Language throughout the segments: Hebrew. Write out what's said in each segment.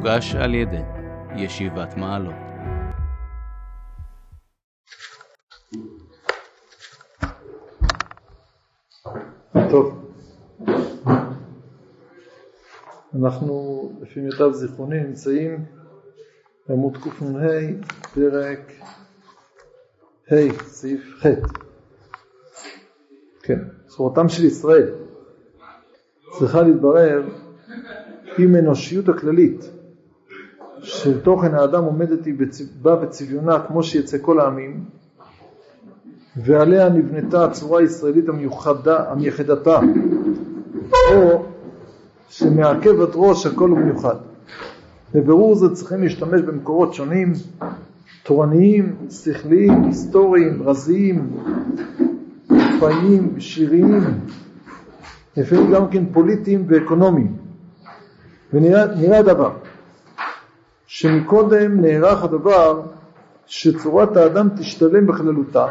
מוגש על ידי ישיבת מעלות. טוב, אנחנו לפי מיטב זיכרוני נמצאים בעמוד קנ"ה, פרק ה', סעיף ח'. כן, צורתם של ישראל צריכה להתברר עם אנושיות הכללית של תוכן האדם עומדת בה בצביונה כמו שיצא כל העמים ועליה נבנתה הצורה הישראלית המיוחדה, המייחדתה או שמעכב עד ראש הכל הוא מיוחד. לבירור זה צריכים להשתמש במקורות שונים, תורניים, שכליים, היסטוריים, רזיים, מופעיים, שיריים, לפעמים גם כן פוליטיים ואקונומיים. ונראה הדבר, שמקודם נערך הדבר שצורת האדם תשתלם בכללותה,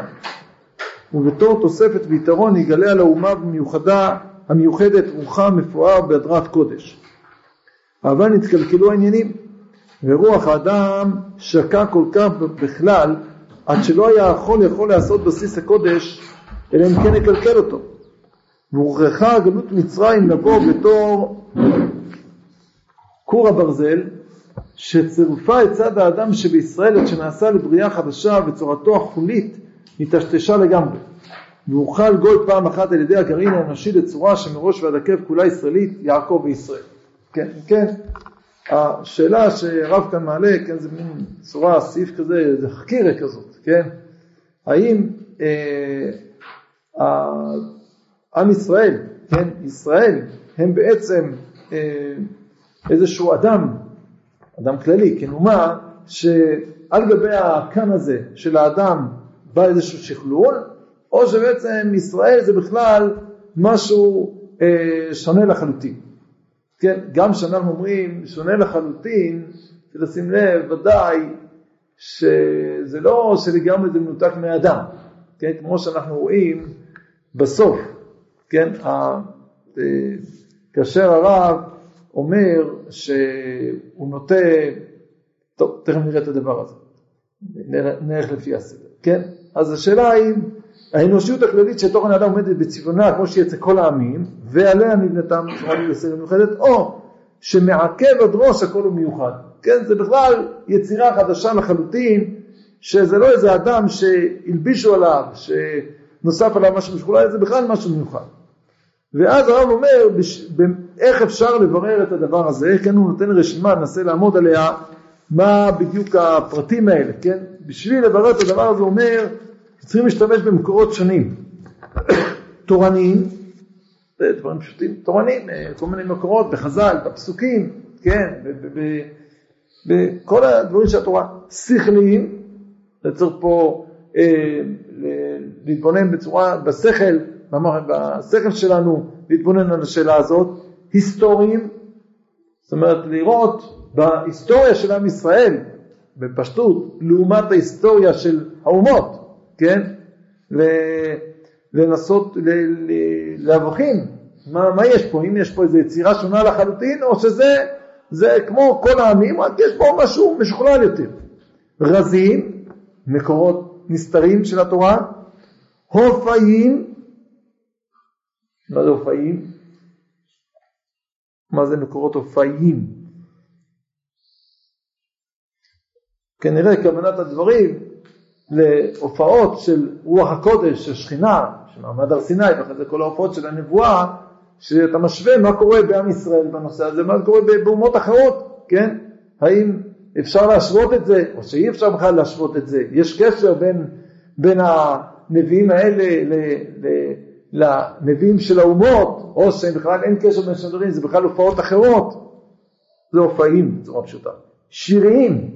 ובתור תוספת ויתרון יגלה על האומה במיוחדה, המיוחדת רוחה המפואר בהדרת קודש. אבל נתקלקלו העניינים, ורוח האדם שקע כל כך בכלל, עד שלא היה יכול יכול לעשות בסיס הקודש, אלא אם כן יקלקל אותו. והוכרחה גלות מצרים לבוא בתור כור הברזל, שצירפה את צד האדם שבישראל עד שנעשה לבריאה חדשה וצורתו החולית נטשטשה לגמרי. והוכל גוי פעם אחת על ידי הגרעין האנושי לצורה שמראש ועד עקב כולה ישראלית, יעקב וישראל. כן, כן, השאלה שהרב כאן מעלה, כן, זה מין צורה, סעיף כזה, זה חקירה כזאת, כן, האם אה, עם ישראל, כן, ישראל, הם בעצם אה, איזשהו אדם, אדם כללי, כן, אומה, שעל גבי הקם הזה של האדם בא איזשהו שכלול, או שבעצם ישראל זה בכלל משהו אה, שונה לחלוטין. כן, גם כשאנחנו אומרים שונה לחלוטין, לשים לב, ודאי שזה לא שלגמרי זה מנותק מהאדם, כן, כמו שאנחנו רואים בסוף, כן, אה, כאשר הרב אומר שהוא נוטה, טוב, תכף נראה את הדבר הזה, נלך לפי הסדר, כן? אז השאלה היא, האנושיות הכללית שתוכן האדם עומדת בצבעונה כמו שהיא אצל כל העמים, ועליה נבנתה בצורה מיוחדת, או שמעכב עד ראש הכל הוא מיוחד. כן, זה בכלל יצירה חדשה לחלוטין, שזה לא איזה אדם שהלבישו עליו, שנוסף עליו משהו משכולל, זה בכלל משהו מיוחד. ואז הרב אומר. איך אפשר לברר את הדבר הזה, כן הוא נותן רשימה, ננסה לעמוד עליה, מה בדיוק הפרטים האלה, כן? בשביל לברר את הדבר הזה הוא אומר, צריכים להשתמש במקורות שונים, תורניים, דברים פשוטים, תורניים, כל מיני מקורות, בחז"ל, בפסוקים, כן, בכל הדברים של התורה, שכליים, צריך פה אה, להתבונן בצורה, בשכל, בשכל שלנו להתבונן על השאלה הזאת, היסטוריים, זאת אומרת לראות בהיסטוריה של עם ישראל, בפשטות, לעומת ההיסטוריה של האומות, כן? לנסות להבחין מה, מה יש פה, אם יש פה איזו יצירה שונה לחלוטין, או שזה זה כמו כל העמים, רק יש פה משהו משוכלל יותר. רזים, מקורות נסתרים של התורה, הופעים, מה זה הופעים? מה זה מקורות הופעים? כנראה כוונת הדברים להופעות של רוח הקודש, של שכינה, של מעמד הר סיני, ואחרי זה כל ההופעות של הנבואה, שאתה משווה מה קורה בעם ישראל בנושא הזה, מה קורה באומות אחרות, כן? האם אפשר להשוות את זה, או שאי אפשר בכלל להשוות את זה? יש קשר בין, בין הנביאים האלה ל, ל, לנביאים של האומות, או שבכלל אין קשר בין שני דברים, זה בכלל הופעות אחרות. זה הופעים בצורה פשוטה. שיריים,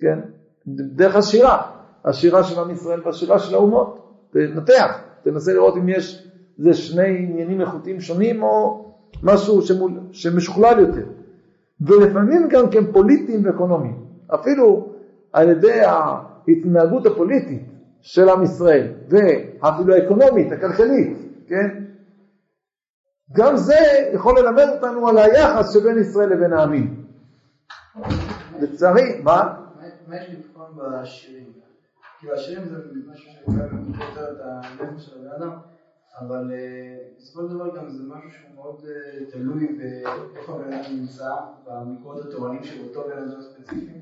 כן? דרך השירה, השירה של עם ישראל והשירה של האומות. תנתח, תנסה לראות אם יש זה שני עניינים איכותיים שונים או משהו שמול, שמשוכלל יותר. ולפעמים גם כן פוליטיים ואקונומיים. אפילו על ידי ההתנהגות הפוליטית של עם ישראל, ואפילו האקונומית, הכלכלית, כן? גם זה יכול ללמד אותנו על היחס שבין ישראל לבין העמים. לצערי, מה? מה יש לבחון בשירים? כאילו השירים זה משהו יותר את הנפש של הבן אבל אה, בסופו של דבר גם זה משהו שהוא מאוד אה, תלוי באיפה הבן אדם נמצא, במקורות התורניים של אותו בן אדם ספציפי.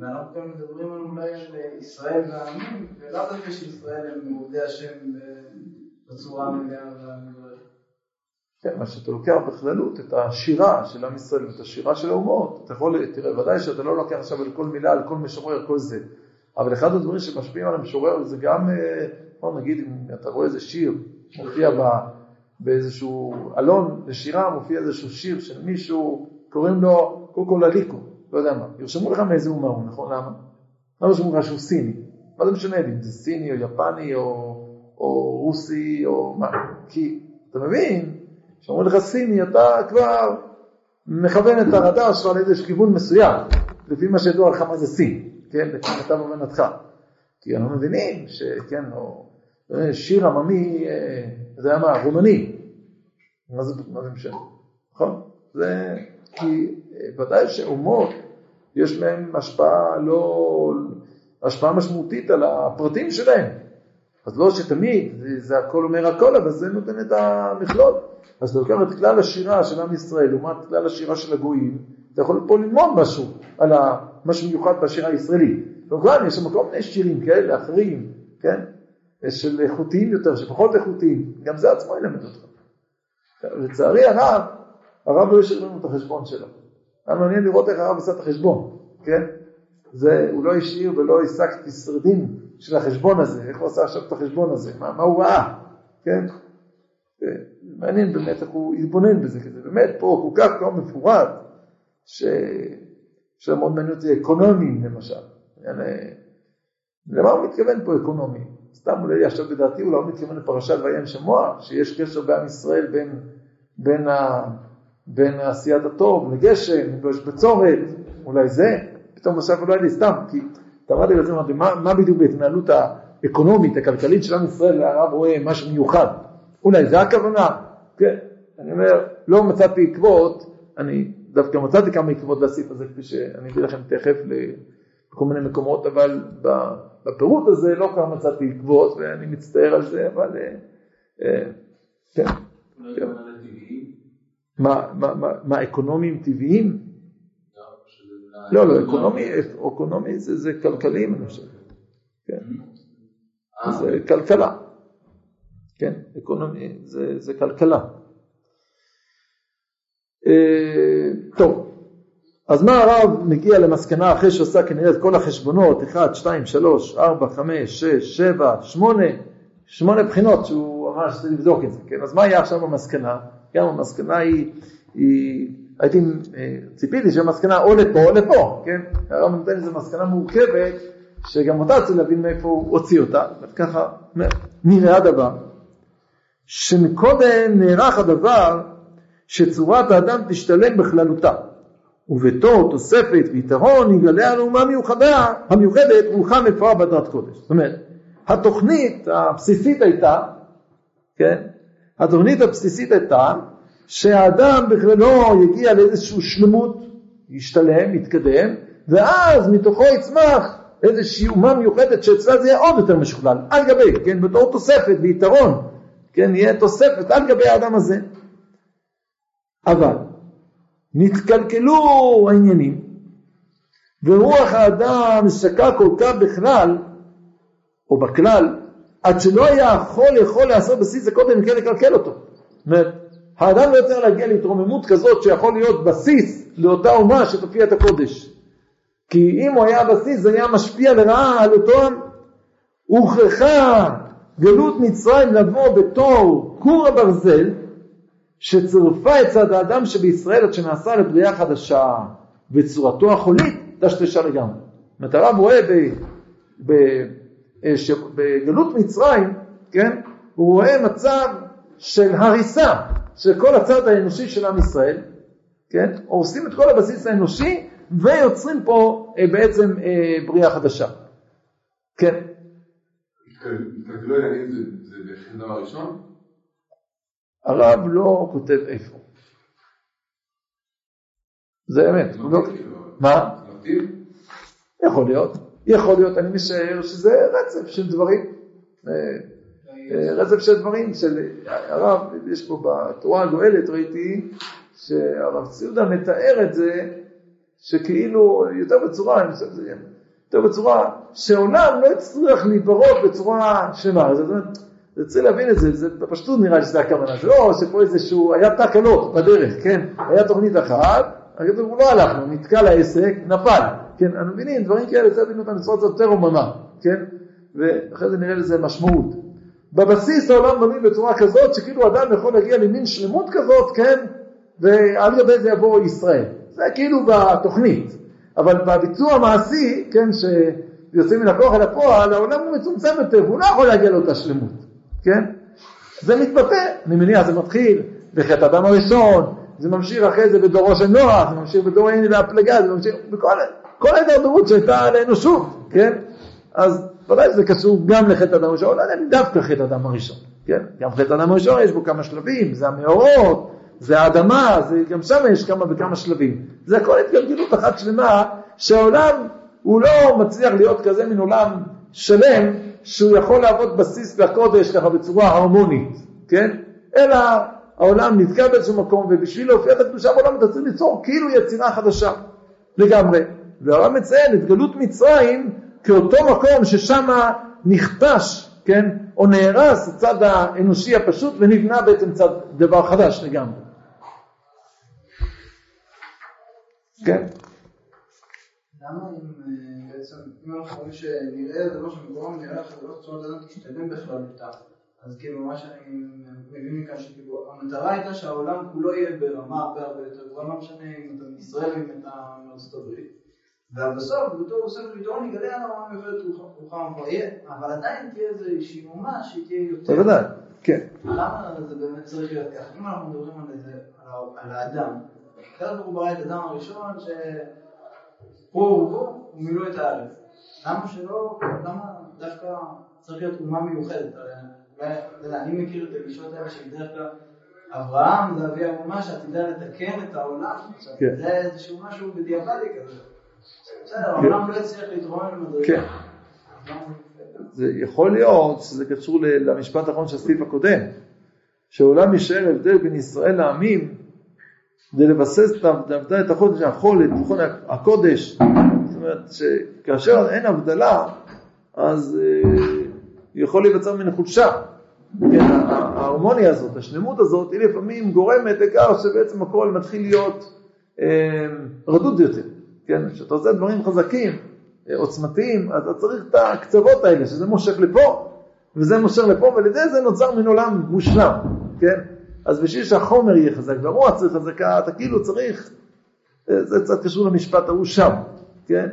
ואנחנו כאן מדברים אולי על ישראל והעמים, ולאו דווקא שישראל הם עובדי השם בצורה המלאה והמדויקת. כן, מה שאתה לוקח בכללות את השירה של עם ישראל ואת השירה של האומות, אתה יכול, תראה, ודאי שאתה לא לוקח עכשיו על כל מילה, על כל משורר, כל זה, אבל אחד הדברים שמשפיעים על המשורר זה גם, אה, בוא נגיד, אם אתה רואה איזה שיר, מופיע באיזשהו אלון לשירה, מופיע איזשהו שיר של מישהו, קוראים לו קוקו לליקו, לא יודע מה, ירשמו לך מאיזה אומה הוא, נכון? למה? למה ירשמו לך שהוא סיני? מה זה משנה אם זה סיני או יפני או, או רוסי או מה? כי אתה מבין כשאומרים לך סיני אתה כבר מכוון את הרדאר שלך לאיזה כיוון מסוים, לפי מה שידוע לך מה זה סין, כן? לפי מיטב הבנתך. כי אנחנו מבינים שכן, או שיר עממי, זה היה מה, רומני. מה זה, מה זה משנה? נכון? זה כי ודאי שאומות יש להן השפעה לא, השפעה משמעותית על הפרטים שלהם. אז לא שתמיד זה הכל אומר הכל, אבל זה נותן את המכלול. אז אתה לוקח את כלל השירה של עם ישראל לעומת כלל השירה של הגויים, אתה יכול פה ללמוד משהו על משהו מיוחד בשירה הישראלית. וכמובן יש שם כל מיני שירים כאלה, אחרים, כן? של איכותיים יותר, שפחות איכותיים, גם זה עצמו ילמד אותך. לצערי הרב, הרב לא השאיר לנו את החשבון שלו. היה מעניין לראות איך הרב עשה את החשבון, כן? זה, הוא לא השאיר ולא השג את השרידים של החשבון הזה, איך הוא עשה עכשיו את החשבון הזה, מה, מה הוא ראה, כן? מעניין באמת איך הוא התבונן בזה, כי זה באמת פה כל כך לא מפורט, ש... שמאוד מעניין אותי אקונומיים למשל. יעני, למה הוא מתכוון פה אקונומי? סתם אולי עכשיו בדעתי הוא לא מתכוון לפרשת ויין שמוע, שיש קשר בעם ישראל בין, בין, ה, בין עשיית הטוב לגשם, בצורת, אולי זה, פתאום עכשיו אולי לי סתם, כי אתה אמרתי לעצמי, מה, מה בדיוק בהתנהלות האקונומית, הכלכלית של עם ישראל, הרב רואה משהו מיוחד. אולי זה הכוונה, כן, אני אומר, לא מצאתי עקבות, אני דווקא מצאתי כמה עקבות בסעיף הזה, כפי שאני אביא לכם תכף לכל מיני מקומות, אבל בפירוט הזה לא כך מצאתי עקבות, ואני מצטער על זה, אבל אה, כן. מה, אקונומיים טבעיים? לא, לא, אקונומי זה כלכליים, אני חושב. כן. זה כלכלה. כן, אקונומי זה, זה כלכלה. אה, טוב, אז מה הרב מגיע למסקנה אחרי שעושה כנראה את כל החשבונות, 1, 2, 3, 4, 5, 6, 7, 8, 8 בחינות שהוא שצריך לבדוק את זה, כן? אז מה היה עכשיו המסקנה? גם המסקנה היא, היא הייתי, אה, ציפיתי שהמסקנה או לפה או לפה, כן? הרב נותן איזו מסקנה מורכבת שגם אותה צריך להבין מאיפה הוא הוציא אותה, וככה נראה הדבר. שמקודם נערך הדבר שצורת האדם תשתלם בכללותה, ובתור תוספת ויתרון יגלה על אומה מיוחדה, המיוחדת רוחה מפואר בהדרת קודש. זאת אומרת, התוכנית הבסיסית הייתה, כן? התוכנית הבסיסית הייתה שהאדם בכללו יגיע לאיזושהי שלמות, ישתלם, יתקדם, ואז מתוכו יצמח איזושהי אומה מיוחדת שאצלה זה יהיה עוד יותר משוכלל, על גבי, כן, בתור תוספת ויתרון כן, יהיה תוספת על גבי האדם הזה. אבל נתקלקלו העניינים, ורוח האדם שקע כל כך בכלל, או בכלל, עד שלא היה יכול יכול לעשות בסיס זה קודם כן לקלקל אותו. זאת אומרת, האדם לא יותר להגיע להתרוממות כזאת שיכול להיות בסיס לאותה אומה שתופיע את הקודש. כי אם הוא היה בסיס זה היה משפיע לרעה על אותו עם. הוכרחה גלות מצרים לבוא בתור כור הברזל שצירפה את צד האדם שבישראל עד שנעשה לבריאה חדשה וצורתו החולית טשטשה לגמרי. זאת אומרת הרב רואה ב, ב, אה, ש, בגלות מצרים, כן, הוא רואה מצב של הריסה של כל הצד האנושי של עם ישראל, כן, הורסים את כל הבסיס האנושי ויוצרים פה אה, בעצם אה, בריאה חדשה. כן. התקלקלו העניינים זה בהכין דבר ראשון? הרב לא כותב איפה. זה אמת. לא, לא- מה? מתאים? יכול להיות. יכול להיות, אני משער שזה רצף של דברים. אה, אה, רצף של דברים של הרב, יש פה בתורה הגואלת, ראיתי שהרב ציודה מתאר את זה שכאילו יותר בצורה, אני חושב שזה יותר בצורה שעולם לא יצטרך להיברות בצורה שלמה. זאת אומרת, צריך להבין את זה, זה בפשטות נראה שזה הכוונה, זה לא שפה איזשהו, היה תקלות בדרך, כן? היה תוכנית אחת, הוא לא הלך, נתקע לעסק, נפל, כן? אנחנו מבינים, דברים כאלה, זה את המצוות יותר אוממה, כן? ואחרי זה נראה לזה משמעות. בבסיס העולם בנוי בצורה כזאת, שכאילו אדם יכול להגיע למין שלמות כזאת, כן? ועל גבי זה יבוא ישראל. זה כאילו בתוכנית. אבל בביצוע המעשי, כן, שיוצא מן הכוח אל הפועל, העולם הוא מצומצם יותר, והוא לא יכול להגיע לאותה שלמות, כן? זה מתבטא, אני מניח, זה מתחיל בחטא אדם הראשון, זה ממשיך אחרי זה בדורו של נוח, זה ממשיך בדור העיני והפלגה, זה ממשיך בכל כל ההידרדרות שהייתה על האנושות, כן? אז ודאי שזה קשור גם לחטא אדם הראשון, לא יודע אם דווקא חטא אדם הראשון, כן? גם חטא אדם הראשון יש בו כמה שלבים, זה המאורות, זה האדמה, זה, גם שם יש כמה וכמה שלבים. זה הכל התגלגלות אחת שלמה, שהעולם הוא לא מצליח להיות כזה מין עולם שלם, שהוא יכול להוות בסיס לקודש ככה בצורה הרמונית, כן? אלא העולם נתקע באיזשהו מקום, ובשביל להופיע את הקדושה בעולם אתה צריך ליצור כאילו יצירה חדשה לגמרי. והרב מציין את גלות מצרים כאותו מקום ששם נכתש, כן, או נהרס הצד האנושי הפשוט ונבנה בעצם צד דבר חדש לגמרי. כן. למה אם אה, בעצם, אם אנחנו רואים שנראה דבר שמגורם נראה לך דבר צורת אדם תשתלם בכלל איתה, אז כאילו מה שאני מבין מכאן שכאילו המטרה הייתה שהעולם כולו יהיה ברמה הרבה הרבה יותר גבוהה, לא משנה אם אתה מישראל אם אתה מארצות הברית. ובסוף בתור ספר פתרון יגלה על העולם מיוחדת רוחם יהיה, אבל עדיין תהיה איזושהי אומה שהיא תהיה יותר... בוודאי, כן. למה זה באמת צריך להיות ככה? אם אנחנו מדברים על זה, על האדם, הקדוש ברוך הוא ברא את אדם הראשון שפה הוא מילא את הארץ. למה שלא, למה דווקא צריך להיות אומה מיוחדת? אני מכיר את הגישות האלה שבדרך כלל אברהם זה אבי האומה שעתידה לתקן את העולם. כן. זה איזשהו משהו בדיעבדי כזה. בסדר, העולם לא הצליח להתרומם למדרגה. כן. זה יכול להיות שזה קשור למשפט האחרון של הסעיף הקודם, שהעולם יישאר הבדל בין ישראל לעמים כדי לבסס את החודש, החול, את מכון הקודש, זאת אומרת שכאשר אין הבדלה, אז אה, יכול להיווצר מן חולשה. כן, ההרמוניה הזאת, השלמות הזאת, היא לפעמים גורמת לכך שבעצם הכל מתחיל להיות אה, רדוד יותר. כן, כשאתה עושה דברים חזקים, אה, עוצמתיים, אז אתה צריך את הקצוות האלה, שזה מושך לפה, וזה מושך לפה, ועל ידי זה נוצר מן עולם מושלם, כן? אז בשביל שהחומר יהיה חזק והרוח צריך חזקה, אתה כאילו צריך, אה, זה קצת קשור למשפט ההוא שם, כן?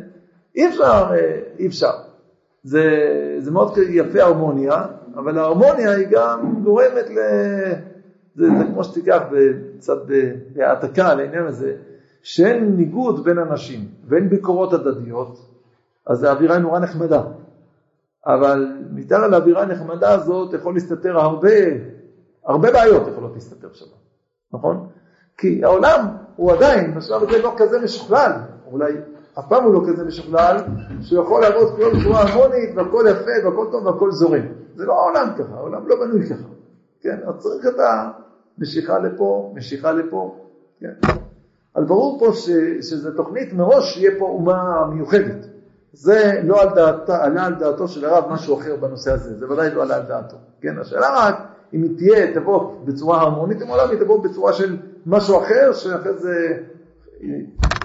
אי אפשר, אה, אי אפשר. זה, זה מאוד יפה הרמוניה, אבל ההרמוניה היא גם גורמת ל... זה, זה כמו שתיקח קצת בהעתקה על העניין הזה, שאין ניגוד בין אנשים ואין ביקורות הדדיות, אז האווירה היא נורא נחמדה. אבל מתחת לאווירה הנחמדה הזאת יכול להסתתר הרבה הרבה בעיות יכולות להסתתר שם, נכון? כי העולם הוא עדיין, בשלב הזה לא כזה משוכלל, אולי אף פעם הוא לא כזה משוכלל, שהוא יכול לעבוד כל בצורה הרמונית והכל יפה והכל טוב והכל זורם. זה לא העולם ככה, העולם לא בנוי ככה. כן, אז צריך את המשיכה לפה, משיכה לפה, כן. אבל ברור פה ש, שזה תוכנית מראש שיהיה פה אומה מיוחדת. זה לא על דעתה, עלה על דעתו של הרב משהו אחר בנושא הזה, זה ודאי לא עלה על דעתו. כן, השאלה רק אם היא תהיה, תבוא בצורה הרמונית עם העולם, היא תבוא בצורה של משהו אחר, שאחרי זה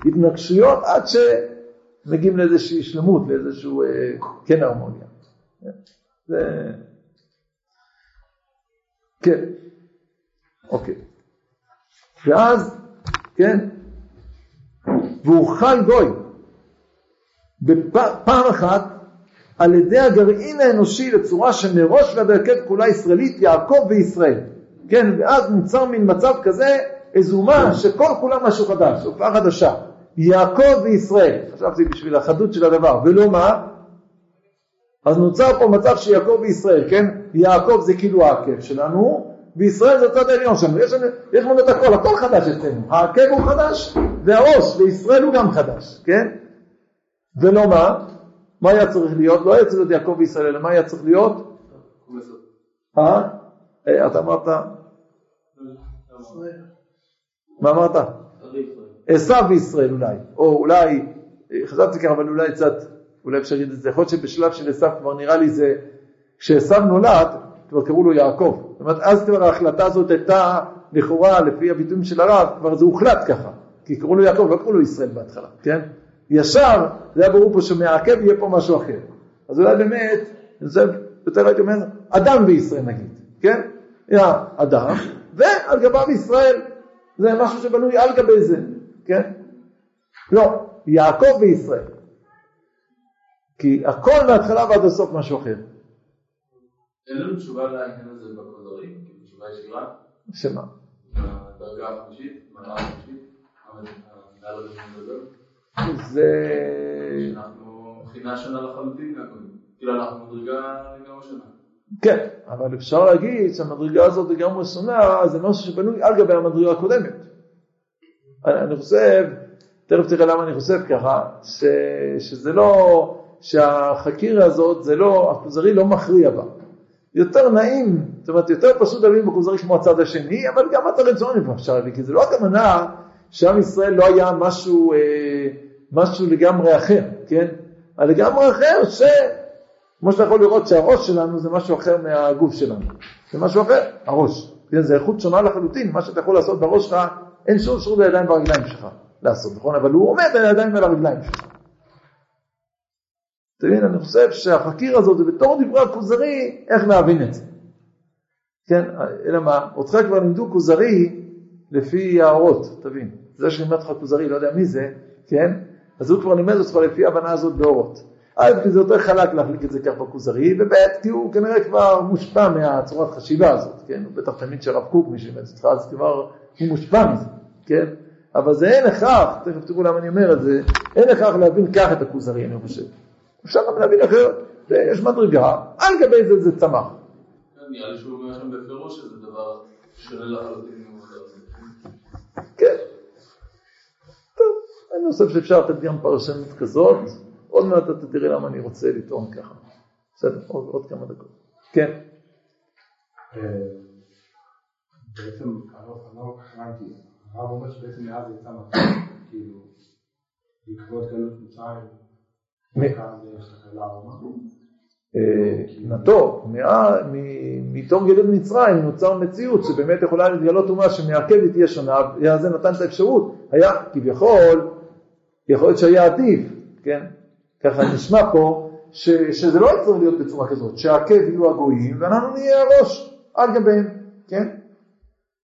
התנגשויות עד שמגיעים לאיזושהי שלמות, לאיזשהו אה, כן הרמוניה. זה... כן, אוקיי. ואז, כן, והוא חל גוי. בפעם אחת על ידי הגרעין האנושי לצורה שמראש ובהרכב כולה ישראלית, יעקב וישראל. כן, ואז נוצר מין מצב כזה, איזו אומה שכל כולה משהו חדש, הופעה חדשה. יעקב וישראל. חשבתי בשביל החדות של הדבר, ולא מה? אז נוצר פה מצב שיעקב וישראל, כן? יעקב זה כאילו העקב שלנו, וישראל זה הצד העליון שלנו. יש לנו את הכל, הכל חדש אצלנו. העקב הוא חדש, והראש, וישראל הוא גם חדש, כן? ולא מה? מה היה צריך להיות? לא היה צריך להיות יעקב וישראל, אלא מה היה צריך להיות? אה? אה, אתה אמרת? מה אמרת? עשו וישראל אולי, או אולי, חשבתי ככה, אבל אולי קצת, אולי אפשר להגיד את זה, יכול להיות שבשלב של עשו כבר נראה לי זה, כשעשו נולד, כבר קראו לו יעקב. זאת אומרת, אז כבר ההחלטה הזאת הייתה, לכאורה, לפי הביטויים של הרב, כבר זה הוחלט ככה. כי קראו לו יעקב, לא קראו לו ישראל בהתחלה, כן? ישר, זה היה ברור פה שמעכב יהיה פה משהו אחר. אז אולי באמת, אני חושב, יותר הייתי אומר, אדם וישראל נגיד, כן? היה אדם, ועל גביו ישראל. זה משהו שבנוי על גבי זה, כן? לא, יעקב וישראל. כי הכל מההתחלה ועד הסוף משהו אחר. אין לנו תשובה לעניין הזה כאילו תשובה ישירה, שמה? הדרגה החמישית, מדבר, זה... שונה לחלוטין מהקודם, כאילו אנחנו מדרגה לגמרי שונה. כן, אבל אפשר להגיד שהמדרגה הזאת לגמרי שונה, זה משהו שבנוי על גבי המדרגה הקודמת. אני, חושב, תכף תראה למה אני חושב ככה, ש, שזה לא, שהחקירה הזאת, זה לא, הכוזרי לא מכריע בה. יותר נעים, זאת אומרת, יותר פשוט להבין בכוזרי כמו הצד השני, אבל גם את הרצון פה אפשר להבין, כי זה לא הכוונה שעם ישראל לא היה משהו, אה, משהו לגמרי אחר, כן? לגמרי אחר ש... כמו שאתה יכול לראות שהראש שלנו זה משהו אחר מהגוף שלנו. זה משהו אחר, הראש. כן, זה איכות שונה לחלוטין, מה שאתה יכול לעשות בראש שלך, אין שום אפשרות בידיים והרגליים שלך לעשות, נכון? אבל הוא עומד על הידיים ועל הרגליים שלך. אתה מבין, אני חושב שהחקיר הזאת זה בתור דברי הכוזרי, איך להבין את זה. כן, אלא מה, אותך כבר לימדו כוזרי לפי האורות, תבין. זה שלימד אותך כוזרי, לא יודע מי זה, כן? אז הוא כבר לימד אותך לפי ההבנה הזאת באורות. א', כי זה יותר חלק להחליק את זה כך בכוזרי, וב', כי הוא כנראה כבר מושפע מהצורת חשיבה הזאת, כן? הוא בטח תמיד של הרב קוק, מי שלימד אותך, אז כבר הוא מושפע מזה, כן? אבל זה אין הכרח, תכף תראו למה אני אומר את זה, אין הכרח להבין כך את הכוזרי, אני חושב. אפשר גם להבין אחרת, יש מדרגה, על גבי זה זה צמח. נראה לי שהוא אומר שם בפירוש שזה דבר שונה לחלוטין אני חושב שאפשר לתת גם פרשנות כזאת, עוד מעט אתה תראה למה אני רוצה לטעון ככה. בסדר, עוד, כמה דקות. כן. בעצם, אני לא אני לא הבנתי, הרב אומר שבעצם מאז יצא מצב, כאילו, בעקבות גלות מצרים, אה, נתו, מ- מתום גלות מצרים נוצר מציאות שבאמת יכולה להתגלות אומה שמעכבת אז זה נתן את האפשרות, היה כביכול, יכול להיות שהיה עדיף, כן? ככה נשמע פה, ש, שזה לא צריך להיות בצורה כזאת, שהעקב יהיו הגויים ואנחנו נהיה הראש על גביהם, כן?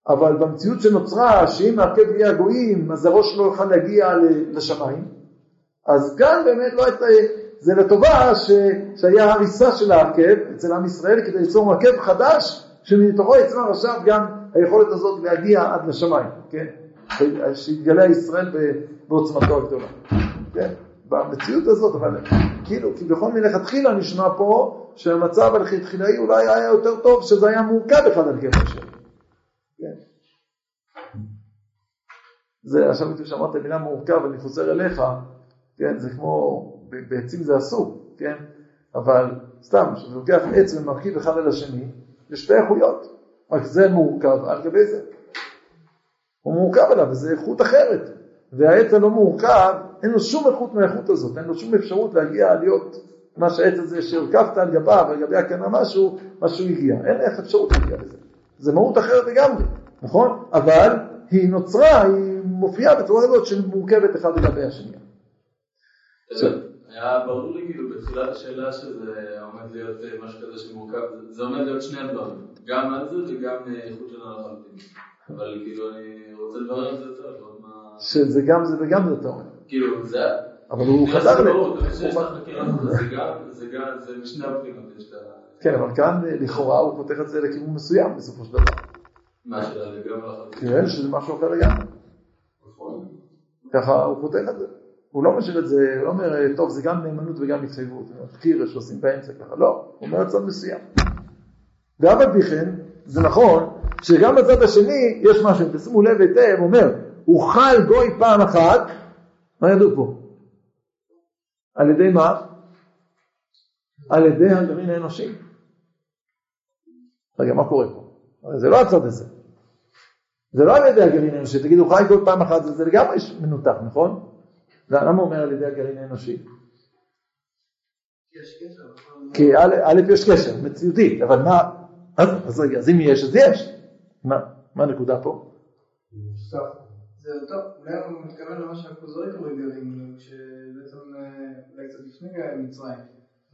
אבל במציאות שנוצרה, שאם העקב יהיה הגויים, אז הראש לא יוכל להגיע לשמיים, אז כאן באמת לא הייתה, זה לטובה ש, שהיה הריסה של העקב אצל עם ישראל כדי ליצור עקב חדש, שמתוכו יצמח עכשיו גם היכולת הזאת להגיע עד לשמיים, כן? שיתגלה ישראל בעוצמתו הגדולה, כן? במציאות הזאת, אבל כאילו, כי בכל מלכתחילה נשמע פה שהמצב הלכתחילאי אולי היה יותר טוב, שזה היה מורכב אחד על קבר השני. כן. זה, עכשיו הייתי שאמרת מילה מורכב, אני חוזר אליך, כן, זה כמו, בעצים זה אסור, כן, אבל סתם, כשאתה לוקח עץ ומרכיב אחד על השני, יש שתי איכויות, רק זה מורכב על גבי זה. הוא מורכב עליו, וזו איכות אחרת. והעץ הלא מורכב, אין לו שום איכות מהאיכות הזאת, אין לו שום אפשרות להגיע להיות מה שהעץ הזה שהרכבת על גביו, על גבי הקנה משהו, משהו הגיע. אין איך אפשרות להגיע לזה. זה מהות אחרת לגמרי, נכון? אבל היא נוצרה, היא מופיעה בצורה כזאת שמורכבת אחד לגבי השני. היה ברור לי כאילו בתחילת השאלה שזה עומד להיות אה, משהו כזה שמורכב, זה עומד להיות שני הדברים, גם על זה וגם אה, איכות שונה לחלוטין. אבל כאילו אני רוצה לברר את זה יותר, מה... שזה גם זה וגם זה אתה אומר. כאילו זה... אבל הוא חזר ל... זה גם, זה משני הבחינות, יש את ה... כן, אבל כאן אה, לכאורה הוא פותח את זה לכיוון מסוים בסופו של דבר. מה לחלוטין. כן, שזה משהו אחר לגמרי. ככה הוא פותח את זה. הוא לא משאיר את זה, הוא לא אומר, אה, טוב, זה גם נאמנות וגם התחייבות, תחקיר שעושים באמצע ככה, לא, הוא אומר צד מסוים. ואף על פי כן, זה נכון שגם בצד השני יש משהו, תשימו לב היטב, אומר, אוכל גוי פעם אחת, מה ידעו פה? על ידי מה? על ידי הגרעין האנושי. רגע, מה קורה פה? הרי זה לא הצד הזה. זה לא על ידי הגרעין האנושי, תגידו חי כל פעם אחת, זה לגמרי מנותח, נכון? למה הוא אומר על ידי הגרעין האנושי? קשר. כי א', יש קשר, מציאותית, אבל מה, אז, רגע, אז אם יש, אז יש. מה הנקודה פה? זה טוב, אולי הוא מתכוון למה שהכוזרי קורא גרעין, שבעצם אה, אולי קצת לפני מצרים.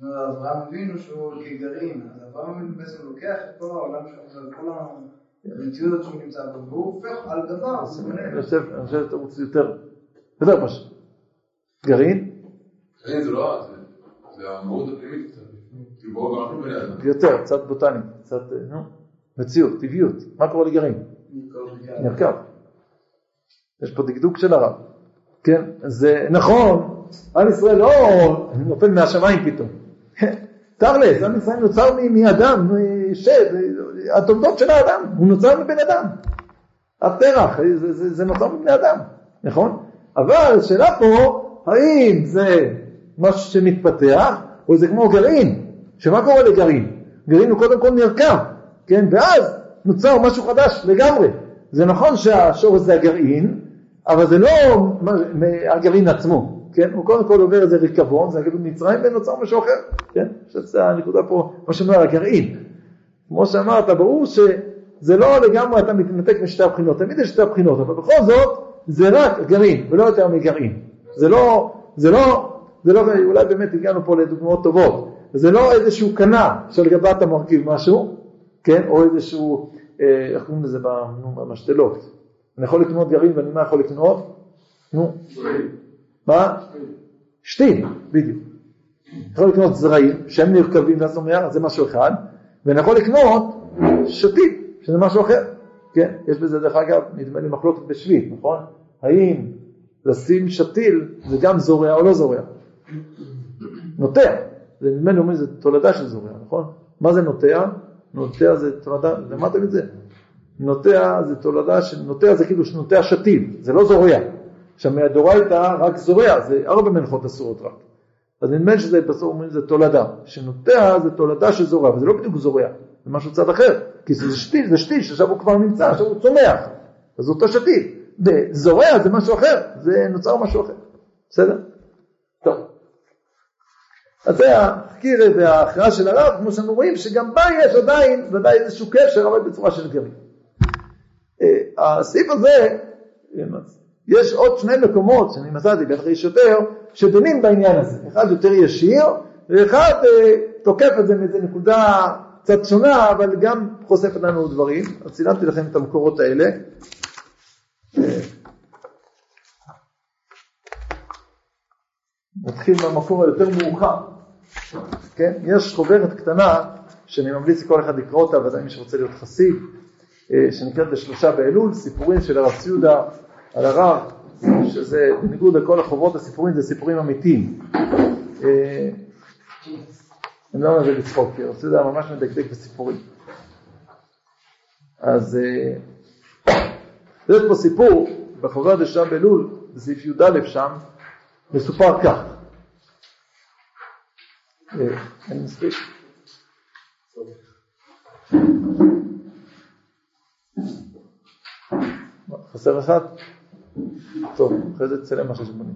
אברהם אבינו שהוא כגרעין, אז אברהם אבינו בעצם לוקח את כל העולם שלו, את כל המציאות שהוא נמצא בו, והוא הופך על דבר. אני חושב, אני חושב שאתה רוצה יותר, יותר פשוט. גרעין, אין, זה לא, זה- זה המהות הפנימית קצת. בואו גם אנחנו בני אדם. יותר, קצת בוטני, קצת, אה, נו, מציאות, טבעיות. מה קורה לגרעין? נרכב. יש פה דקדוק של הרב. כן, זה נכון, עם ישראל לא נופל מהשמיים פתאום. תכלס, עם ישראל נוצר מאדם, התולדות של האדם, הוא נוצר מבן אדם. הפרח, זה, זה, זה נוצר מבני אדם, נכון? אבל השאלה פה, האם זה משהו שמתפתח, או זה כמו גרעין, שמה קורה לגרעין? גרעין הוא קודם כל נרקב, כן? ואז נוצר משהו חדש לגמרי. זה נכון שהשורש זה הגרעין, אבל זה לא הגרעין עצמו, כן? הוא קודם כל עובר איזה ריקבון, זה הגרעין מצרים, ונוצר משהו אחר, כן? אני חושב שזה הנקודה פה, מה שאומר הגרעין. כמו שאמרת, ברור שזה לא לגמרי אתה מתנתק משתי הבחינות, תמיד יש שתי הבחינות, אבל בכל זאת זה רק גרעין ולא יותר מגרעין. זה לא, זה לא, זה לא, אולי באמת הגענו פה לדוגמאות טובות, זה לא איזשהו קנה שלגבי אתה מרכיב משהו, כן, או איזשהו, אה, איך קוראים לזה במשתלות. אני יכול לקנות גרעין ואני מה יכול לקנות? נו, מה? שתיל, בדיוק. יכול לקנות זרעים שהם נרקבים והצומח, זה משהו אחד, ואני יכול לקנות שתיל, שזה משהו אחר. כן, יש בזה דרך אגב, נדמה לי מחלוקת בשביעית, נכון? האם לשים שתיל זה גם זורע או לא זורע? נוטע, זה נדמה לי אומרים זה תולדה של זורע, נכון? מה זה נוטע? נוטע זה תולדה, למדתם את זה? נוטע זה תולדה של, נוטע זה כאילו שנוטע שתיל, זה לא זורע. עכשיו מהדורייתא רק זורע, זה ארבע מנחות אסורות רק. אז נדמה שזה בסוף אומרים זה תולדה. שנוטע זה תולדה של זורע, וזה לא בדיוק זורע, זה משהו צד אחר. כי זה שתיל, זה שתיל שעכשיו הוא כבר נמצא, עכשיו הוא צומח. אז אותו שתיל. וזורע זה משהו אחר, זה נוצר משהו אחר. בסדר? טוב. אז זה התחקיר וההכרעה של הרב, כמו שאנחנו רואים, שגם בה יש עדיין ודאי איזשהו קשר, אבל בצורה של גרעין. אה, הסעיף הזה, יש עוד שני מקומות שאני מצאתי, בטח יש יותר, שדנים בעניין הזה. אחד יותר ישיר, ואחד אה, תוקף את זה מאיזה נקודה קצת שונה, אבל גם חושפת לנו דברים. אז צילמתי לכם את המקורות האלה. אה, נתחיל מהמקור היותר מאוחר. כן? יש חוברת קטנה שאני ממליץ לכל אחד לקרוא אותה, ודאי מי שרוצה להיות חסיד, שנקראת בשלושה באלול, סיפורים של הרב ציודה על הרב, שזה בניגוד לכל החובות הסיפורים, זה סיפורים אמיתיים. אה, אני לא אומר זה לצחוק, כי הרב ציודה ממש מדקדק בסיפורים. אז אה, יש פה סיפור, בחוברת בשלושה באלול, בסעיף י"א שם, מסופר כך. אה, אני מספיק. חסר אחד? טוב, אחרי זה תצלם מה ששבונים.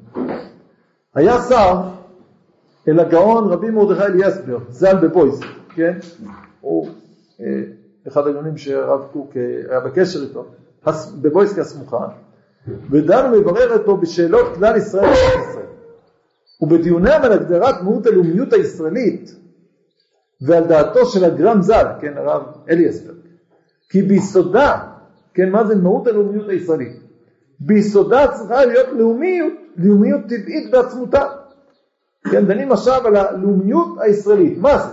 היה שר אל הגאון רבי מרדכי אליאסבר, ז"ל בבויס, כן? הוא אה, אחד הגאונים שהרב קוק אה, היה בקשר איתו, בבויסקי הסמוכה, ודן מברר אותו בשאלות כלל ישראל. ובדיוניהם על הגדרת מהות הלאומיות הישראלית ועל דעתו של הגרם ז"ל, כן, הרב אליאסברג, כי ביסודה, כן, מה זה מהות הלאומיות הישראלית? ביסודה צריכה להיות לאומיות, לאומיות טבעית בעצמותה. כן, דנים עכשיו על הלאומיות הישראלית, מה זה?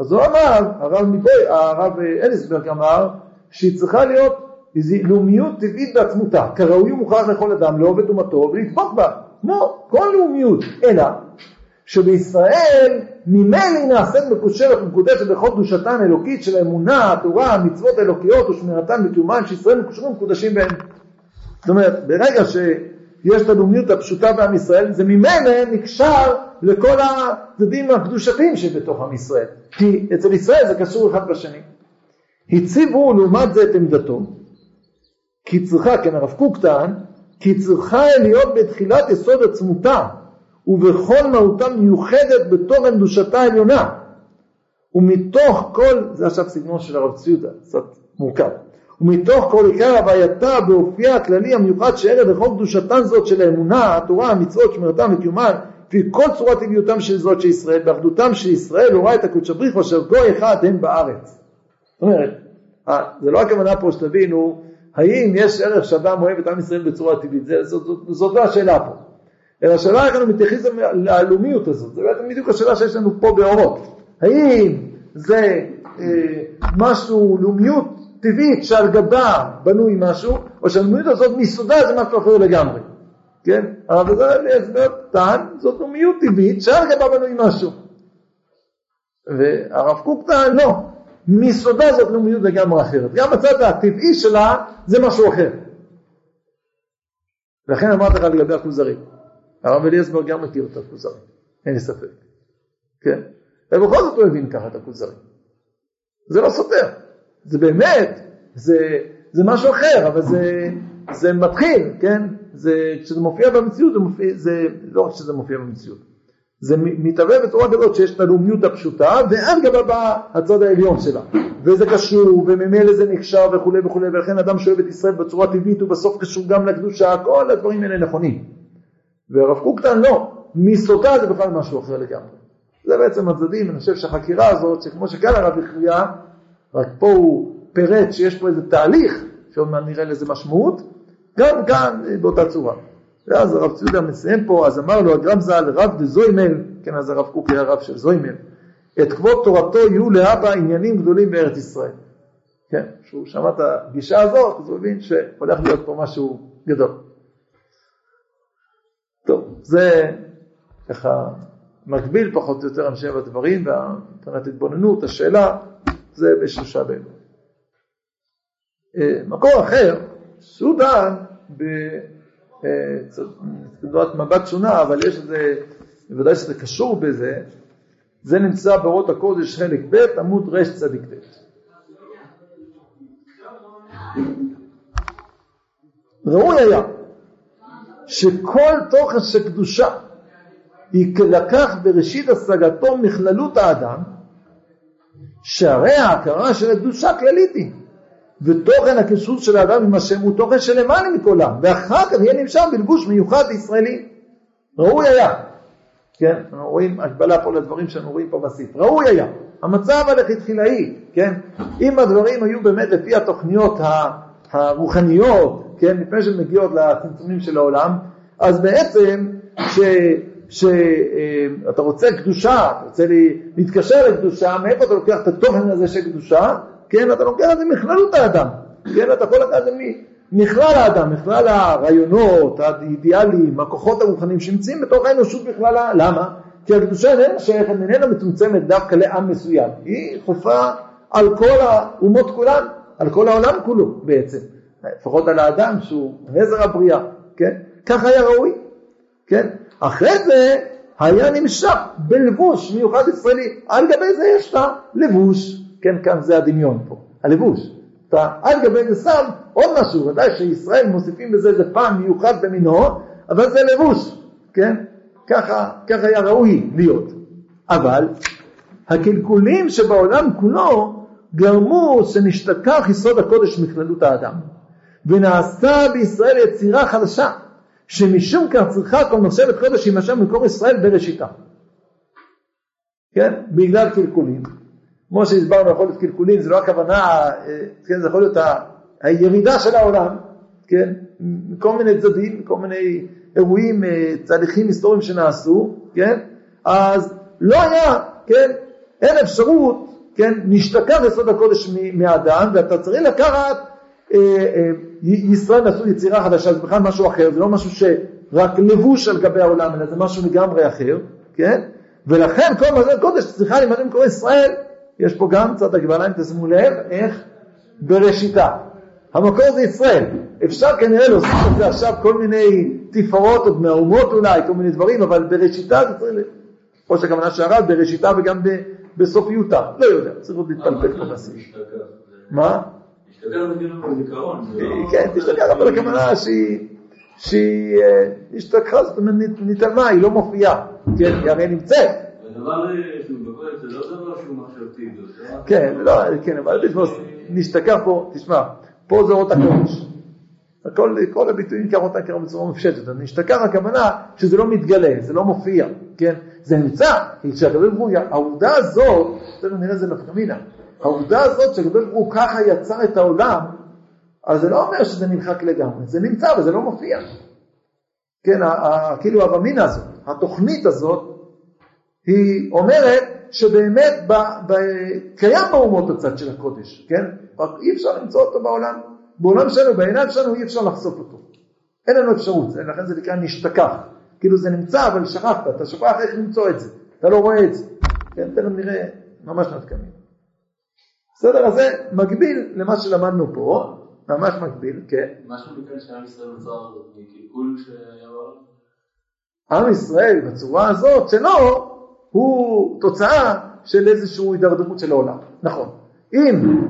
אז הוא אמר, הרב, מבוי, הרב אליסברג אמר, שהיא צריכה להיות איזו לאומיות טבעית בעצמותה, כראוי ומוכרח לכל אדם לאהוב את אומתו ולדבוק בה, כמו כל לאומיות, אלא שבישראל ממילא נעשית מקושרת ומקודשת בכל קדושתן האלוקית של האמונה, התורה, המצוות האלוקיות ושמירתן וקיומן, שישראל מקושרים ומקודשים בהם. זאת אומרת, ברגע שיש את הלאומיות הפשוטה בעם ישראל, זה ממילא נקשר לכל הצדדים הקדושתיים שבתוך עם ישראל. כי אצל ישראל זה קשור אחד בשני. הציבו לעומת זה את עמדתו, כי צריכה, כן הרב קוק טען, כי צריכה להיות בתחילת יסוד עצמותה, ובכל מהותה מיוחדת בתוכן קדושתה העליונה. ומתוך כל, זה עכשיו סגנון של הרב ציודה, קצת מורכב, ומתוך כל עיקר הווייתה באופייה הכללי המיוחד שערב לכל קדושתן זאת של האמונה, התורה, המצוות, שמירתם וקיומן, לפי כל צורת טבעיותם של זאת של ישראל, באחדותם של ישראל, הורה את הקודש הבריך אשר גוי אחד הם בארץ. זאת אומרת, אה, זה לא הכוונה פה שתבינו, האם יש ערך שאדם אוהב את עם ישראל בצורה טבעית, זאת לא השאלה פה. אלא השאלה איך אנחנו מתייחסים ללאומיות הזאת, זה בעצם בדיוק השאלה שיש לנו פה באורות. האם זה אה, משהו, לאומיות טבעית שעל גבה בנוי משהו, או שהלאומיות הזאת מיסודה זה משהו אחר לגמרי. כן? הרב עזר אליעזר טען, זאת לאומיות טבעית שעל גבה בנוי משהו. והרב קוק טען, לא, מיסודה זאת לאומיות לגמרי אחרת. גם הצד הטבעי שלה זה משהו אחר. לכן אמרתי לך לגבי הכוזרים. הרב אליעזר גם מכיר את הכוזרים, אין לי ספק. כן? ובכל זאת הוא הבין ככה את הכוזרים. זה לא סותר. זה באמת, זה, זה משהו אחר, אבל זה, זה מתחיל, כן? זה, כשזה מופיע במציאות, זה, מופיע, זה לא רק כשזה מופיע במציאות. זה מתהווה בצורה כזאת שיש את הלאומיות הפשוטה, ועד גבה בא הצד העליון שלה. וזה קשור, וממילא זה נקשר וכולי וכולי, ולכן אדם שאוהב את ישראל בצורה טבעית, הוא בסוף קשור גם לקדושה, כל הדברים האלה נכונים. והרב קוקטן לא, מיסודה זה בכלל משהו אחר לגמרי. זה בעצם הצדדים, אני חושב שהחקירה הזאת, שכמו שכאן הרב הכריע, רק פה הוא פירט שיש פה איזה תהליך, שעוד מעט נראה לזה משמעות, גם כאן באותה צורה. ואז הרב ציודה מסיים פה, אז אמר לו הגרם ז"ל, רב דזוימל, כן, אז הרב קוק היה רב של זוימל, את כבוד תורתו יהיו לאבא עניינים גדולים בארץ ישראל. כן, כשהוא שמע את הגישה הזאת, אז הוא הבין שהולך להיות פה משהו גדול. טוב, זה ככה מקביל פחות או יותר המשך הדברים, ומבחינת התבוננות, השאלה, זה בשלושה בנו. אה, מקור אחר, שהוא דן בנקודת אה, מבט שונה, אבל יש איזה, בוודאי שזה קשור בזה, זה נמצא באורות הקודש חלק ב' עמוד רצ"ט. ראוי היה שכל תוכן של קדושה יילקח בראשית השגתו מכללות האדם, שהרי ההכרה של הקדושה כללית היא, ותוכן הקישוט של האדם עם השם הוא תוכן שלמעלה מכולם, ואחר כך יהיה נמשך בלבוש מיוחד ישראלי. ראוי היה, כן, אנחנו רואים הגבלה פה לדברים שאנחנו רואים פה בסעיף, ראוי היה, המצב הלכתחילאי, כן, אם הדברים היו באמת לפי התוכניות הרוחניות, כן, לפני שהן מגיעות לצמצומים של העולם, אז בעצם שאתה רוצה קדושה, אתה רוצה להתקשר לקדושה, מאיפה אתה לוקח את התוכן הזה של קדושה? כן, אתה לוקח את זה מכללות האדם, כן, אתה יכול לקחת את זה מכלל האדם, מכלל הרעיונות, האידיאלים, הכוחות הרוחניים שנמצאים בתוך האנושות בכללה, למה? כי הקדושה איננה שייכת, איננה מצומצמת דווקא לעם מסוים, היא חופה על כל האומות כולן, על כל העולם כולו בעצם, לפחות על האדם שהוא נזר הבריאה, כן? כך היה ראוי, כן? אחרי זה היה נמשך בלבוש מיוחד ישראלי, על גבי זה יש את הלבוש, כן, כאן זה הדמיון פה, הלבוש. אתה על גבי זה שם עוד משהו, ודאי שישראל מוסיפים בזה איזה פעם מיוחד במינו, אבל זה לבוש, כן? ככה, ככה היה ראוי להיות. אבל הקלקולים שבעולם כולו גרמו שנשתכח יסוד הקודש מכללות האדם, ונעשה בישראל יצירה חדשה, שמשום כך צריכה כל מחשבת קודש עם השם מקור ישראל בראשיתה. כן? בגלל קלקולים. כמו שהסברנו, יכול להיות קלקולים, זה לא הכוונה, אה, כן, זה יכול להיות הירידה של העולם, כן? מכל מיני צדדים, מכל מיני אירועים, אה, תהליכים היסטוריים שנעשו, כן? אז לא היה, כן? אין אפשרות, כן? נשתכח יסוד הקודש מהאדם, ואתה צריך לקחת ישראל עשו יצירה חדשה, זה בכלל משהו אחר, זה לא משהו שרק לבוש על גבי העולם, אלא זה משהו לגמרי אחר, כן? ולכן כל מה זה קודש צריכה להימדם קורא ישראל, יש פה גם קצת הגבלה, אם תשימו לב, איך בראשיתה. המקור זה ישראל. אפשר כנראה להוסיף על זה עכשיו כל מיני תפאורות עוד מהאומות אולי, כל מיני דברים, אבל בראשיתה זה צריך, או שהכוונה שהרב בראשיתה וגם בסופיותה, לא יודע, צריך עוד להתפלפל פה בסעיף. מה? לא- כן, תשתגע, אבל הכוונה שהיא, אה, השתכחה, זאת אומרת, נתעלמה, היא לא מופיעה, כן, היא הרי נמצאת. הדבר אה, שהוא בכלל זה לא דבר שהוא מחשבתי, כן, לא, כן, אבל נשתכח פה, תשמע, פה זה אות הקודש. כל הביטויים קראו אותם קראו בצורה מפשטת, נשתכח הכוונה שזה לא מתגלה, זה לא מופיע, כן? זה נמצא, כי כשהקדוש ברוך הוא, העובדה הזאת, תכף נראה את זה נפקא מינה, העובדה הזאת שהקדוש ברוך הוא ככה יצר את העולם, אז זה לא אומר שזה נמחק לגמרי, זה נמצא וזה לא מופיע. כן, כאילו הבמינה הזאת, התוכנית הזאת, היא אומרת שבאמת ב, ב, קיים באומות הצד של הקודש, כן? רק אי אפשר למצוא אותו בעולם. בעולם שלנו, בעיניים שלנו אי אפשר לחשוף אותו. אין לנו אפשרות, לכן זה נקרא נשתכח. כאילו זה נמצא אבל שכחת, אתה שוכח איך למצוא את זה, אתה לא רואה את זה. כן, תכף נראה ממש נתקמים. בסדר, אז זה מקביל למה שלמדנו פה, ממש מקביל, כן. משהו מכאן שעם ישראל נוצר מקלקול שהיה? עם ישראל בצורה הזאת שלו הוא תוצאה של איזושהי הידרדרות של העולם. נכון. אם,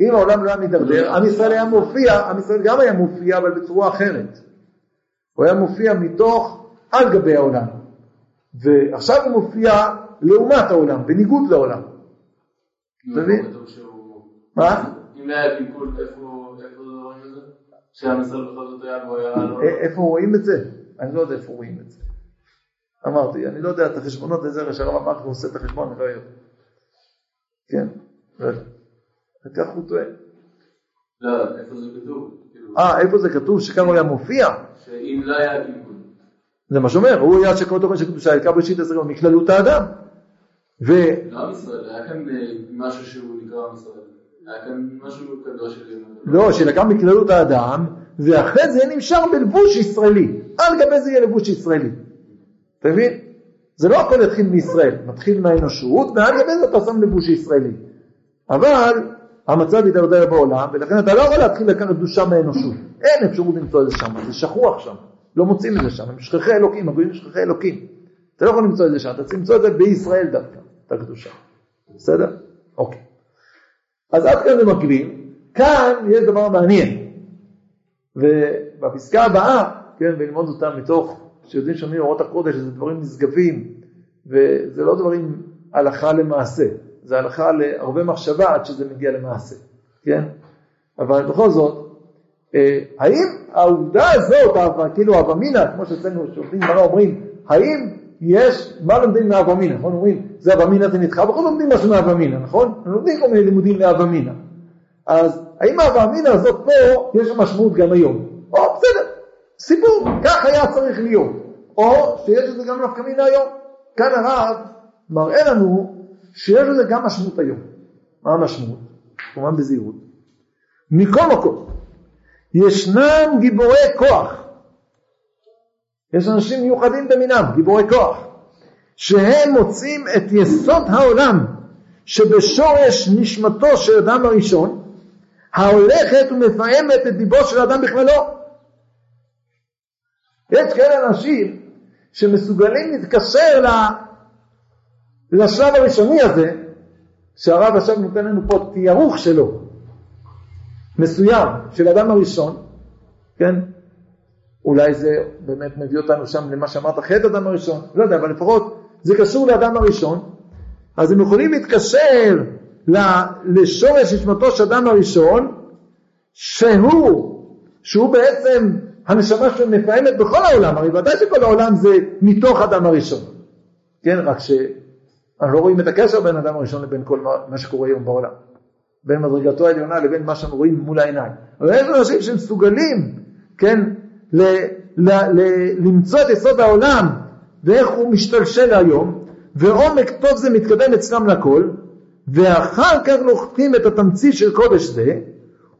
אם העולם לא היה מידרדר, עם ישראל היה מופיע, עם ישראל גם היה מופיע אבל בצורה אחרת. הוא היה מופיע מתוך על גבי העולם. ועכשיו הוא מופיע לעומת העולם, בניגוד לעולם. אתה מבין? מה? אם לא היה קלקול, איפה רואים את זה? שעם ישראל בכל זאת היה והוא היה לא... א- איפה רואים את זה? אני לא יודע איפה רואים את זה. אמרתי, אני לא יודע את החשבונות לזה, שהרב אמר הוא עושה את החשבון, אני לא יודע. כן. וכך הוא טוען. לא, איפה זה כתוב? כאילו, אה, איפה זה כתוב שכאן הוא היה מופיע? שאם לא היה קלקול. זה מה שאומר, הוא היה שכל תוכן של קדושה, העיקר בראשית עשרה מכללות האדם. ו... לא עם ישראל, היה כאן אה, משהו שהוא נקרא עם ישראל. של לא, שלקח מכללות האדם, ואחרי זה נמשך בלבוש ישראלי. על גבי זה יהיה לבוש ישראלי. אתה מבין? זה לא הכל יתחיל מישראל, מתחיל מהאנושות, ועל גבי זה אתה שם לבוש ישראלי. אבל המצב הידרדר בעולם, ולכן אתה לא יכול להתחיל לקחת קדושה מהאנושות. אין אפשרות למצוא את זה שם, זה שכוח שם. לא מוצאים את זה שם, הם שכחי אלוקים, הגויים שכחי אלוקים. אתה לא יכול למצוא את זה שם, אתה צריך למצוא את זה בישראל דווקא, את הקדושה. בסדר? אוקיי. אז עד כאן זה מקביל. כאן יש דבר מעניין. ובפסקה הבאה, כן, וללמוד אותה מתוך, שיודעים שאומרים אורות הקודש, זה דברים נשגבים, וזה לא דברים הלכה למעשה, זה הלכה להרבה מחשבה עד שזה מגיע למעשה, כן? אבל בכל זאת, אה, האם העובדה הזאת, כאילו אבמינה, כמו שאצלנו שופטים גמרא אומרים, האם יש, מה לומדים מאבמינה, נכון? אומרים, זה אבמינה זה נדחה, בכל זאת לומדים משהו מאבמינה, נכון? הם לומדים כל מיני לימודים לאבמינה. אז האם האבמינה הזאת פה, יש משמעות גם היום? או בסדר, סיפור, כך היה צריך להיות. או שיש לזה גם נפקא מינה היום. כאן הרב מראה לנו שיש לזה גם משמעות היום. מה המשמעות? כמובן בזהירות. מכל מקום, ישנם גיבורי כוח. יש אנשים מיוחדים במינם, גיבורי כוח, שהם מוצאים את יסוד העולם שבשורש נשמתו של אדם הראשון, ההולכת ומפעמת את דיבו של אדם בכללו. יש כאלה אנשים שמסוגלים להתקשר. לשלב הראשוני הזה, שהרב עכשיו נותן לנו פה תיארוך שלו, מסוים, של אדם הראשון, כן? אולי זה באמת מביא אותנו שם למה שאמרת אחרי אדם הראשון, לא יודע, אבל לפחות זה קשור לאדם הראשון, אז הם יכולים להתקשר לשורש נשמתו של אדם הראשון, שהוא, שהוא בעצם הנשמה שמפעמת בכל העולם, הרי ודאי שכל העולם זה מתוך אדם הראשון, כן, רק שאנחנו לא רואים את הקשר בין אדם הראשון לבין כל מה שקורה היום בעולם, בין מדרגתו העליונה לבין מה שאנחנו רואים מול העיניים, אבל יש אנשים שמסוגלים, כן, ל, ל, ל, למצוא את יסוד העולם ואיך הוא משתלשל היום, ועומק טוב זה מתקדם אצלם לכל, ואחר כך לוקחים את התמצית של קודש זה,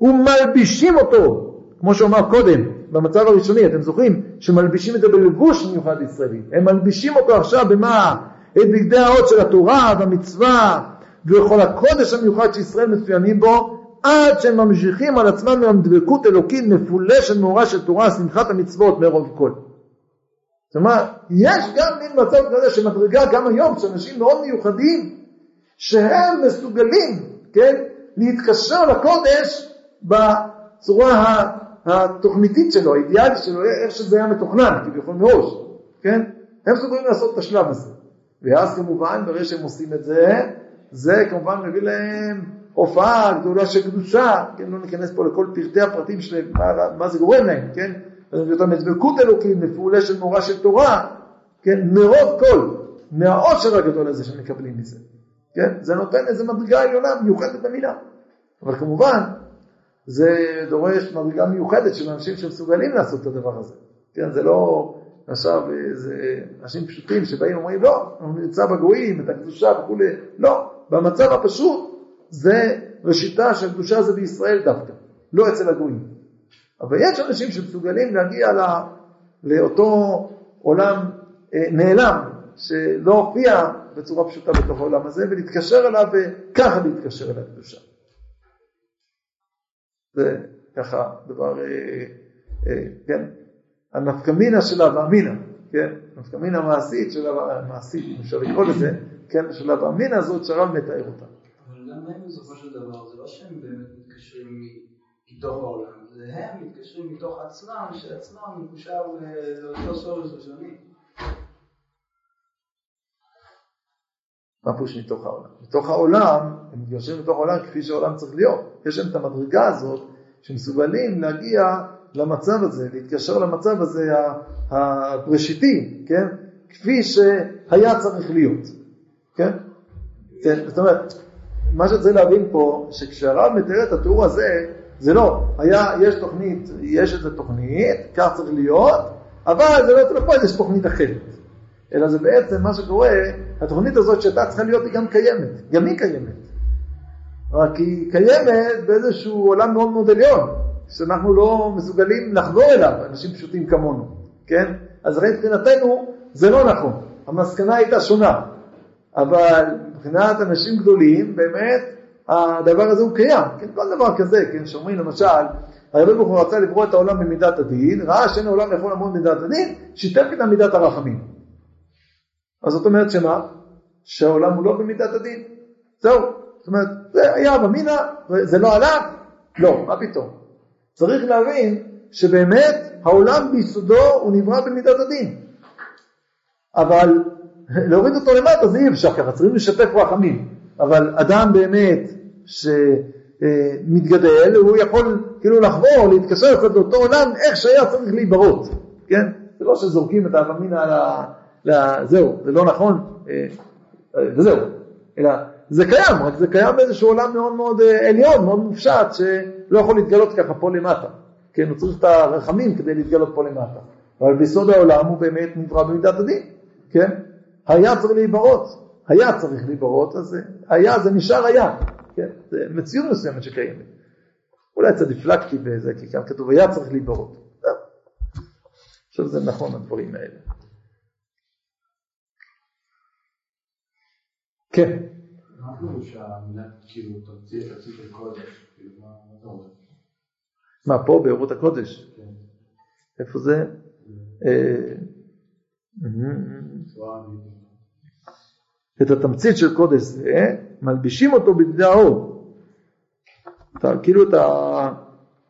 ומלבישים אותו, כמו שאמר קודם, במצב הראשוני, אתם זוכרים, שמלבישים את זה בלבוש מיוחד ישראלי, הם מלבישים אותו עכשיו במה? את בגדי האות של התורה והמצווה וכל הקודש המיוחד שישראל מצוינים בו, עד שהם ממשיכים על עצמם עם דבקות אלוקית מפולשת מאורה של תורה, שמחת המצוות מרוב כל. זאת אומרת, יש גם מין מצב כזה שמדרגה גם היום, שאנשים מאוד מיוחדים, שהם מסוגלים, כן, להתקשר לקודש בצורה התוכניתית שלו, האידיאלית שלו, איך שזה היה מתוכנן, כביכול מראש, כן? הם מסוגלים לעשות את השלב הזה. ואז כמובן, ברגע שהם עושים את זה, זה כמובן מביא להם הופעה גדולה של קדושה, כן, לא ניכנס פה לכל פרטי הפרטים שלהם, מה, מה זה גורם להם, כן? אותם מדבקות אלוקים, מפעולה של מורה של תורה, כן, מרוב כל, מהעושר הגדול הזה שהם מקבלים מזה, כן? זה נותן איזה מדרגה עליונה מיוחדת במילה. אבל כמובן, זה דורש מדרגה מיוחדת של אנשים שמסוגלים לעשות את הדבר הזה. כן, זה לא עכשיו זה אנשים פשוטים שבאים ואומרים לא, אנחנו נמצא בגויים, את הקדושה וכולי, לא, במצב הפשוט זה ראשיתה של קדושה זה בישראל דווקא, לא אצל הגויים. אבל יש אנשים שמסוגלים להגיע לא, לאותו עולם אה, נעלם, שלא הופיע בצורה פשוטה בתוך העולם הזה, ולהתקשר אליו וככה להתקשר אל הקדושה. זה ככה דבר, אה, אה, כן, הנפקמינה של הווה כן, נפקמינה מעשית של הווה מעשית, אם אפשר לקרוא לזה, כן, של הווה הזאת שהרב מתאר אותה. גם בסופו של דבר, זה לא שהם באמת מתקשרים מתוך העולם, זה הם מתקשרים מתוך עצמם, שעצמם מקושר לאותו סורס ראשוני. מה פירוש מתוך העולם? מתוך העולם, הם מתגרשים מתוך העולם כפי שהעולם צריך להיות. יש להם את המדרגה הזאת שמסוגלים להגיע למצב הזה, להתקשר למצב הזה הבראשיתי, כן? כפי שהיה צריך להיות, כן? זאת אומרת, מה שצריך להבין פה, שכשהרב מתאר את התיאור הזה, זה לא, היה, יש תוכנית, יש איזה תוכנית, כך צריך להיות, אבל זה לא יותר פה, יש תוכנית אחרת. אלא זה בעצם מה שקורה, התוכנית הזאת שהייתה צריכה להיות היא גם קיימת, גם היא קיימת. רק היא קיימת באיזשהו עולם מאוד מאוד עליון, שאנחנו לא מסוגלים לחזור אליו, אנשים פשוטים כמונו, כן? אז הרי מבחינתנו זה לא נכון, המסקנה הייתה שונה, אבל מבחינת אנשים גדולים, באמת, הדבר הזה הוא קיים, כן? כל דבר כזה, כן? שאומרים למשל, הרבי ברוך הוא רצה לברוא את העולם במידת הדין, ראה שאין העולם יכול לעמוד במידת הדין, שיתף איתם מידת הרחמים. אז זאת אומרת שמה? שהעולם הוא לא במידת הדין. זהו. זאת אומרת, זה היה במינה, זה לא עלה? לא, מה פתאום. צריך להבין שבאמת העולם ביסודו הוא נברא במידת הדין. אבל להוריד אותו למטה זה אי אפשר ככה, צריכים לשתף רחמים. אבל אדם באמת שמתגדל, הוא יכול כאילו לחבור, להתקשר קצת לאותו עולם, איך שהיה צריך להיברות, כן? זה לא שזורקים את האבמינה זהו, זה לא נכון, אה, אה, וזהו, אלא זה קיים, רק זה קיים באיזשהו עולם מאוד מאוד אה, עליון, מאוד מופשט, שלא יכול להתגלות ככה פה למטה. כן, הוא צריך את הרחמים כדי להתגלות פה למטה. אבל ביסוד העולם הוא באמת נברא במידת הדין, כן? היה צריך להיברות, היה צריך להיברות, אז היה, זה נשאר היה, כן? זה מציאות מסוימת שקיימת. אולי קצת הפלגתי בזה, כי כאן כתוב היה צריך להיברות. חושב שזה נכון הדברים האלה. כן. מה פירוש המילה, כאילו, תמצית של קודש? כאילו, מה אתה אומר? מה, פה באורות הקודש? כן. איפה זה? את התמצית של קודש זה, מלבישים אותו בדידי האור. כאילו את ה...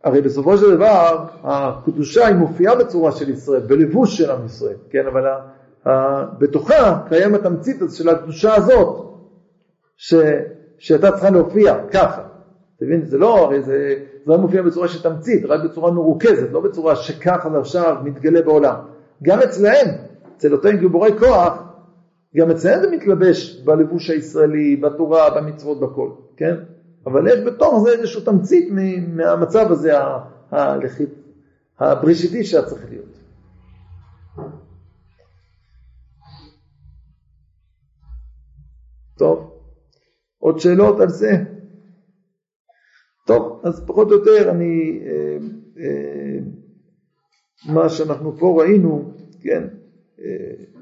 הרי בסופו של דבר, הקדושה היא מופיעה בצורה של ישראל, בלבוש של עם ישראל, כן, אבל בתוכה קיים התמצית של הקדושה הזאת, ש, שהייתה צריכה להופיע ככה. אתה מבין? זה לא, הרי זה, זה לא מופיע בצורה של תמצית, רק בצורה מרוכזת, לא בצורה שככה זה עכשיו מתגלה בעולם. גם אצלהם, אצל אותם גיבורי כוח, גם אצלהם זה מתלבש בלבוש הישראלי, בתורה, במצוות, בכל, כן? אבל יש בתוך זה איזושהי תמצית מהמצב הזה הבראשיתי שהיה צריך להיות. טוב. עוד שאלות על זה? טוב, אז פחות או יותר אני, אה, אה, מה שאנחנו פה ראינו, כן, אה,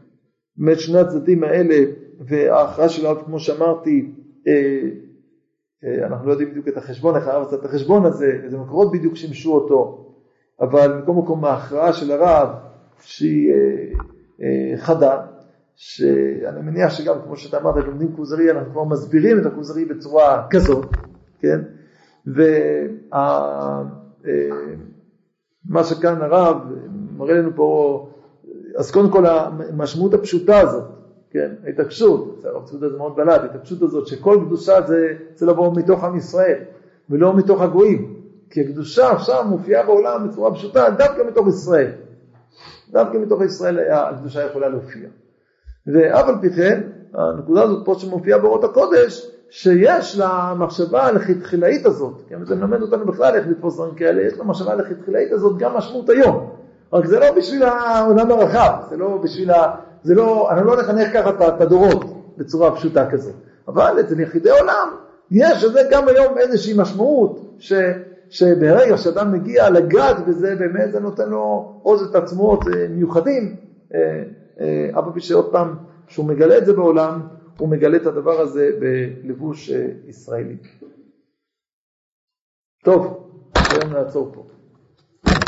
באמת שני הצדדים האלה וההכרעה של הרב, כמו שאמרתי, אה, אנחנו לא יודעים בדיוק את החשבון, איך הרב עשה את החשבון הזה, איזה מקורות בדיוק שימשו אותו, אבל מכל מקום ההכרעה של הרב שהיא אה, אה, חדה, שאני מניח שגם כמו שאתה אמרת, לומדים כוזרי, אנחנו כבר מסבירים את הכוזרי בצורה כזאת, כן? ומה שכאן הרב מראה לנו פה, אז קודם כל המשמעות הפשוטה הזאת, כן, ההתעקשות, הרב צודה זה מאוד בלט, ההתעקשות הזאת שכל קדושה זה, זה לבוא מתוך עם ישראל ולא מתוך הגויים, כי הקדושה עכשיו מופיעה בעולם בצורה פשוטה דווקא מתוך ישראל, דווקא מתוך ישראל הקדושה יכולה להופיע. ואף על פי כן, הנקודה הזאת פה שמופיעה באורות הקודש, שיש לה מחשבה הלכתחילאית הזאת, כן, זה מלמד אותנו בכלל איך לתפוס דברים כאלה, יש לה מחשבה הלכתחילאית הזאת גם משמעות היום, רק זה לא בשביל העולם הרחב, זה לא בשביל ה... זה לא, אני לא נחנך ככה את הדורות בצורה פשוטה כזאת, אבל אצל יחידי עולם יש לזה גם היום איזושהי משמעות, ש, שברגע שאדם מגיע לגעת בזה, באמת זה נותן לו עוז את עצמות מיוחדים, אף פי שעוד פעם, כשהוא מגלה את זה בעולם, הוא מגלה את הדבר הזה בלבוש ישראלי. טוב, היום נעצור פה.